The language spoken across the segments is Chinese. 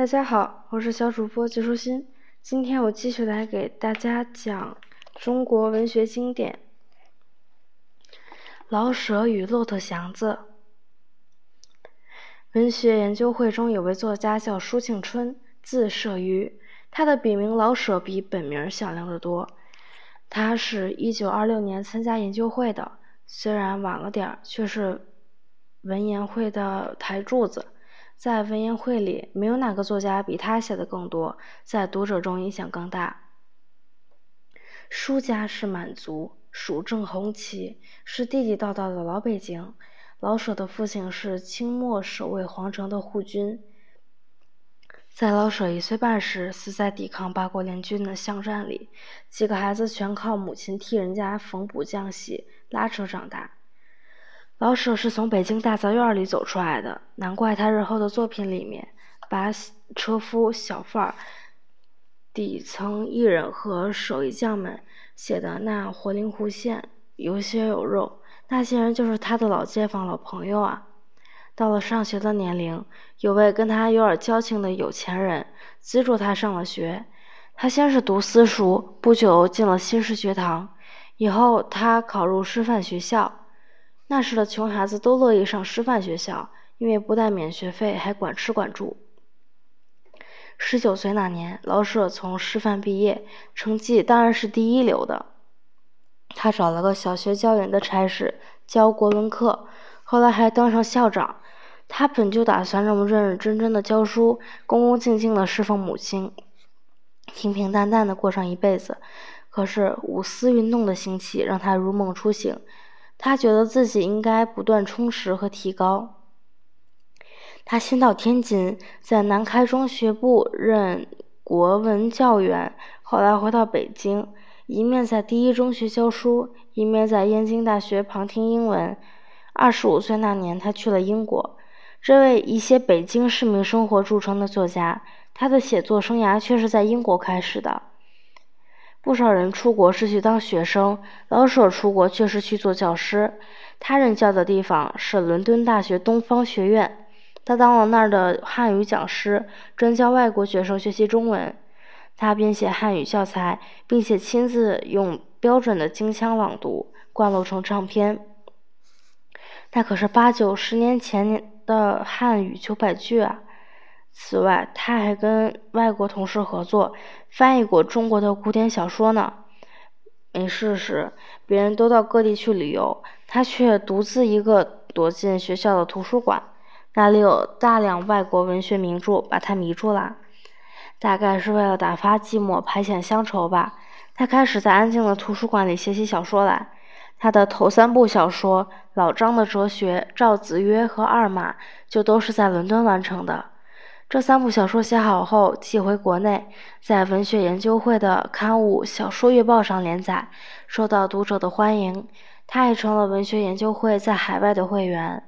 大家好，我是小主播季舒心。今天我继续来给大家讲中国文学经典《老舍与骆驼祥子》。文学研究会中有位作家叫舒庆春，字舍鱼，他的笔名老舍比本名响亮得多。他是一九二六年参加研究会的，虽然晚了点儿，却是文研会的台柱子。在文言会里，没有哪个作家比他写的更多，在读者中影响更大。舒家是满族，属正红旗，是地地道道的老北京。老舍的父亲是清末守卫皇城的护军，在老舍一岁半时，死在抵抗八国联军的巷战里，几个孩子全靠母亲替人家缝补浆洗、拉扯长大。老舍是从北京大杂院里走出来的，难怪他日后的作品里面把车夫、小贩、底层艺人和手艺匠们写的那活灵活现、有血有肉。那些人就是他的老街坊、老朋友啊。到了上学的年龄，有位跟他有点交情的有钱人资助他上了学。他先是读私塾，不久进了新式学堂，以后他考入师范学校。那时的穷孩子都乐意上师范学校，因为不但免学费，还管吃管住。十九岁那年，老舍从师范毕业，成绩当然是第一流的。他找了个小学教员的差事，教国文课，后来还当上校长。他本就打算这么认认真真的教书，恭恭敬敬的侍奉母亲，平平淡淡的过上一辈子。可是五四运动的兴起，让他如梦初醒。他觉得自己应该不断充实和提高。他先到天津，在南开中学部任国文教员，后来回到北京，一面在第一中学教书，一面在燕京大学旁听英文。二十五岁那年，他去了英国。这位以写北京市民生活著称的作家，他的写作生涯却是在英国开始的。不少人出国是去当学生，老舍出国却是去做教师。他任教的地方是伦敦大学东方学院，他当了那儿的汉语讲师，专教外国学生学习中文。他编写汉语教材，并且亲自用标准的京腔朗读，灌录成唱片。那可是八九十年前的汉语九百句啊！此外，他还跟外国同事合作，翻译过中国的古典小说呢。没事时，别人都到各地去旅游，他却独自一个躲进学校的图书馆，那里有大量外国文学名著，把他迷住了。大概是为了打发寂寞、排遣乡愁吧，他开始在安静的图书馆里写起小说来。他的头三部小说《老张的哲学》《赵子曰》和《二马》就都是在伦敦完成的。这三部小说写好后寄回国内，在文学研究会的刊物《小说月报》上连载，受到读者的欢迎。他也成了文学研究会在海外的会员。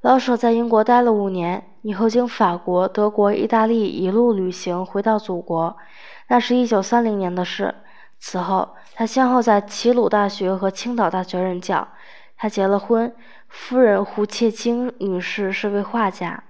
老舍在英国待了五年，以后经法国、德国、意大利一路旅行，回到祖国。那是一九三零年的事。此后，他先后在齐鲁大学和青岛大学任教。他结了婚，夫人胡切清女士是位画家。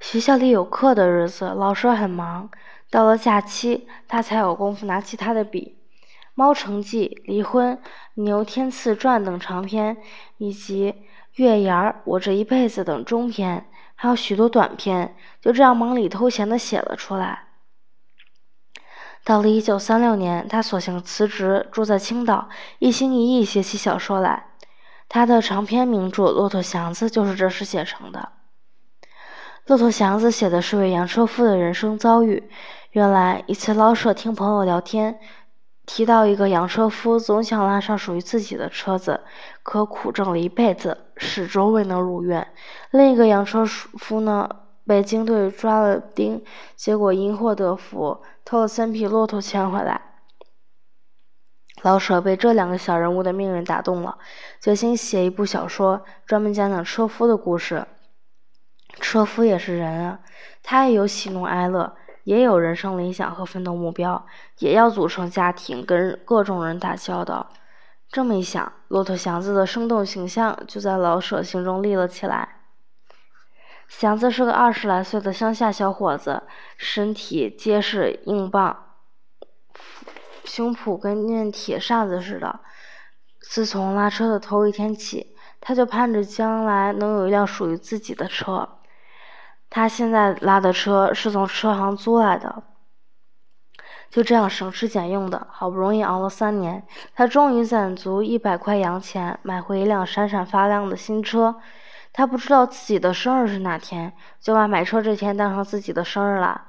学校里有课的日子，老师很忙。到了假期，他才有功夫拿起他的笔。《猫城记》《离婚》《牛天赐传》等长篇，以及《月牙儿》《我这一辈子》等中篇，还有许多短篇，就这样忙里偷闲的写了出来。到了一九三六年，他索性辞职，住在青岛，一心一意写起小说来。他的长篇名著《骆驼祥子》就是这时写成的。骆驼祥子写的是位洋车夫的人生遭遇。原来一次，老舍听朋友聊天，提到一个洋车夫总想拉上属于自己的车子，可苦挣了一辈子，始终未能如愿。另一个洋车夫呢，被军队抓了丁，结果因祸得福，偷了三匹骆驼牵回来。老舍被这两个小人物的命运打动了，决心写一部小说，专门讲讲车夫的故事。车夫也是人啊，他也有喜怒哀乐，也有人生理想和奋斗目标，也要组成家庭，跟各种人打交道。这么一想，骆驼祥子的生动形象就在老舍心中立了起来。祥子是个二十来岁的乡下小伙子，身体结实硬棒，胸脯跟面铁扇子似的。自从拉车的头一天起，他就盼着将来能有一辆属于自己的车。他现在拉的车是从车行租来的，就这样省吃俭用的，好不容易熬了三年，他终于攒足一百块洋钱，买回一辆闪闪发亮的新车。他不知道自己的生日是哪天，就把买车这天当成自己的生日了。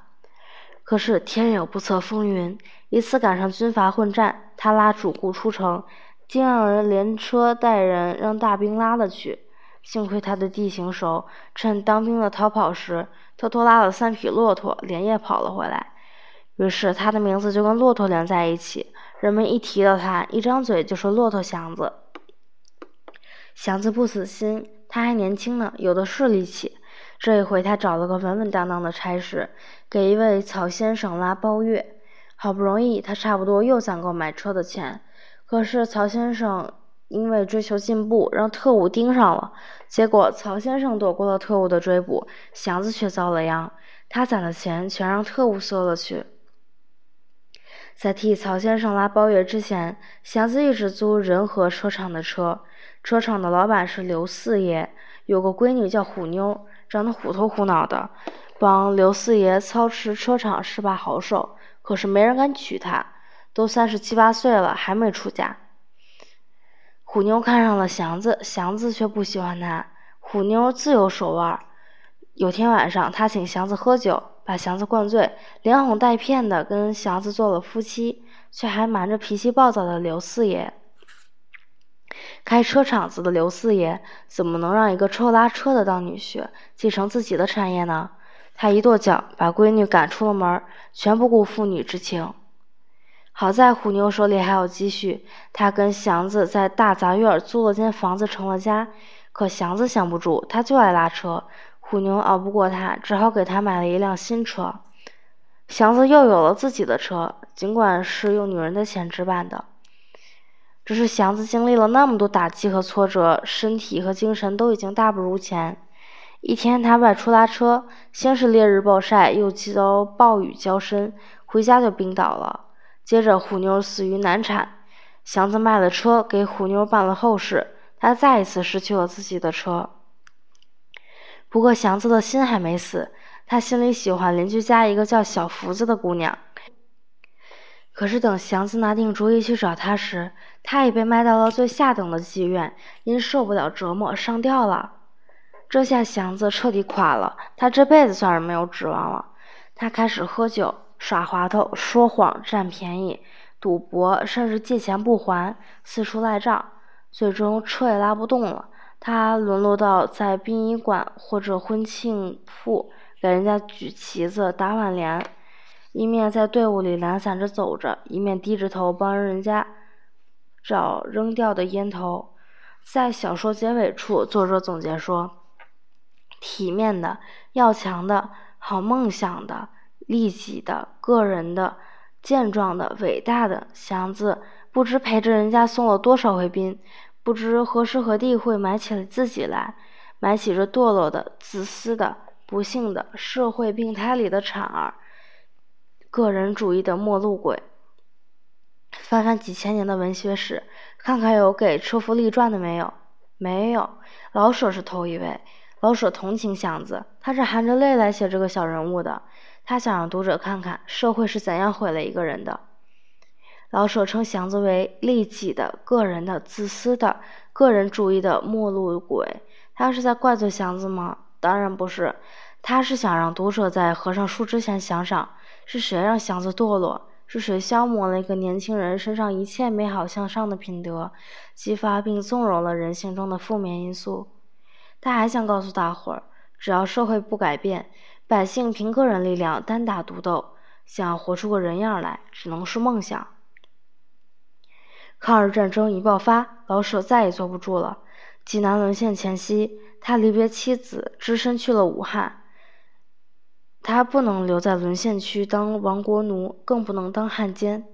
可是天有不测风云，一次赶上军阀混战，他拉主顾出城，竟让人连车带人让大兵拉了去。幸亏他的地形熟，趁当兵的逃跑时，偷偷拉了三匹骆驼，连夜跑了回来。于是他的名字就跟骆驼连在一起，人们一提到他，一张嘴就说骆驼祥子。祥子不死心。他还年轻呢，有的是力气。这一回，他找了个稳稳当当的差事，给一位曹先生拉包月。好不容易，他差不多又攒够买车的钱。可是曹先生因为追求进步，让特务盯上了。结果曹先生躲过了特务的追捕，祥子却遭了殃。他攒的钱全让特务收了去。在替曹先生拉包月之前，祥子一直租仁和车厂的车。车厂的老板是刘四爷，有个闺女叫虎妞，长得虎头虎脑的，帮刘四爷操持车厂是把好手。可是没人敢娶她，都三十七八岁了还没出嫁。虎妞看上了祥子，祥子却不喜欢她。虎妞自有手腕。有天晚上，他请祥子喝酒，把祥子灌醉，连哄带骗的跟祥子做了夫妻，却还瞒着脾气暴躁的刘四爷。开车厂子的刘四爷怎么能让一个臭拉车的当女婿，继承自己的产业呢？他一跺脚，把闺女赶出了门，全不顾父女之情。好在虎妞手里还有积蓄，他跟祥子在大杂院租了间房子，成了家。可祥子想不住，他就爱拉车，虎妞熬不过他，只好给他买了一辆新车。祥子又有了自己的车，尽管是用女人的钱置办的。只是祥子经历了那么多打击和挫折，身体和精神都已经大不如前。一天，他外出拉车，先是烈日暴晒，又遭暴雨浇身，回家就病倒了。接着，虎妞死于难产，祥子卖了车，给虎妞办了后事，他再一次失去了自己的车。不过，祥子的心还没死，他心里喜欢邻居家一个叫小福子的姑娘。可是等祥子拿定主意去找他时，他已被卖到了最下等的妓院，因受不了折磨上吊了。这下祥子彻底垮了，他这辈子算是没有指望了。他开始喝酒、耍滑头、说谎、占便宜、赌博，甚至借钱不还，四处赖账。最终车也拉不动了，他沦落到在殡仪馆或者婚庆铺给人家举旗子、打挽联。一面在队伍里懒散着走着，一面低着头帮人家找扔掉的烟头。在小说结尾处，作者总结说：“体面的、要强的、好梦想的、利己的、个人的、健壮的、伟大的祥子，不知陪着人家送了多少回宾，不知何时何地会埋起了自己来，埋起这堕落的、自私的、不幸的社会病胎里的产儿。”个人主义的末路鬼。翻翻几千年的文学史，看看有给车夫立传的没有？没有。老舍是头一位。老舍同情祥子，他是含着泪来写这个小人物的。他想让读者看看社会是怎样毁了一个人的。老舍称祥子为利己的、个人的、自私的、个人主义的末路鬼。他是在怪罪祥子吗？当然不是。他是想让读者在合上书之前想想。是谁让祥子堕落？是谁消磨了一个年轻人身上一切美好向上的品德，激发并纵容了人性中的负面因素？他还想告诉大伙儿，只要社会不改变，百姓凭个人力量单打独斗，想活出个人样来，只能是梦想。抗日战争一爆发，老舍再也坐不住了。济南沦陷前夕，他离别妻子，只身去了武汉。他不能留在沦陷区当亡国奴，更不能当汉奸。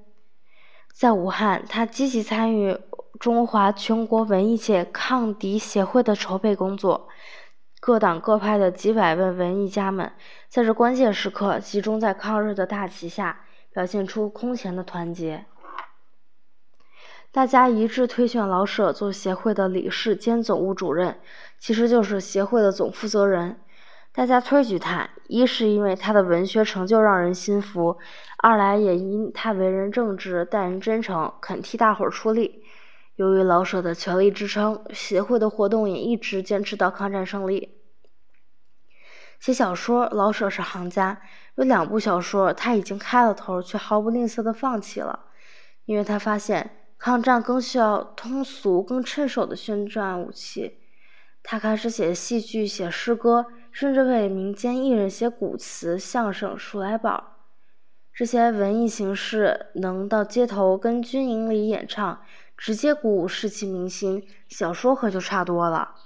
在武汉，他积极参与中华全国文艺界抗敌协会的筹备工作，各党各派的几百位文艺家们，在这关键时刻集中在抗日的大旗下，表现出空前的团结。大家一致推选老舍做协会的理事兼总务主任，其实就是协会的总负责人。大家推举他，一是因为他的文学成就让人心服，二来也因他为人正直、待人真诚，肯替大伙儿出力。由于老舍的全力支撑，协会的活动也一直坚持到抗战胜利。写小说，老舍是行家，有两部小说他已经开了头，却毫不吝啬地放弃了，因为他发现抗战更需要通俗、更趁手的宣传武器。他开始写戏剧、写诗歌。甚至为民间艺人写古词、相声、数来宝，这些文艺形式能到街头跟军营里演唱，直接鼓舞士气民心。小说可就差多了。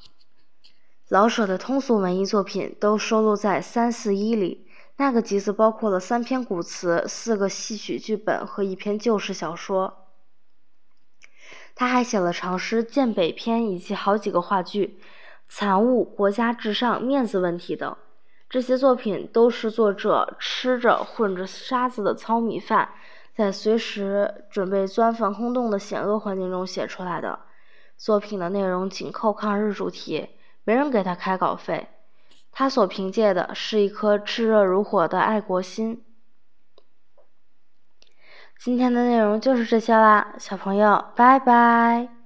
老舍的通俗文艺作品都收录在《三四一》里，那个集子包括了三篇古词、四个戏曲剧本和一篇旧式小说。他还写了长诗《鉴北篇》以及好几个话剧。残物、国家至上、面子问题等，这些作品都是作者吃着混着沙子的糙米饭，在随时准备钻防空洞的险恶环境中写出来的。作品的内容紧扣抗日主题，没人给他开稿费，他所凭借的是一颗炽热如火的爱国心。今天的内容就是这些啦，小朋友，拜拜。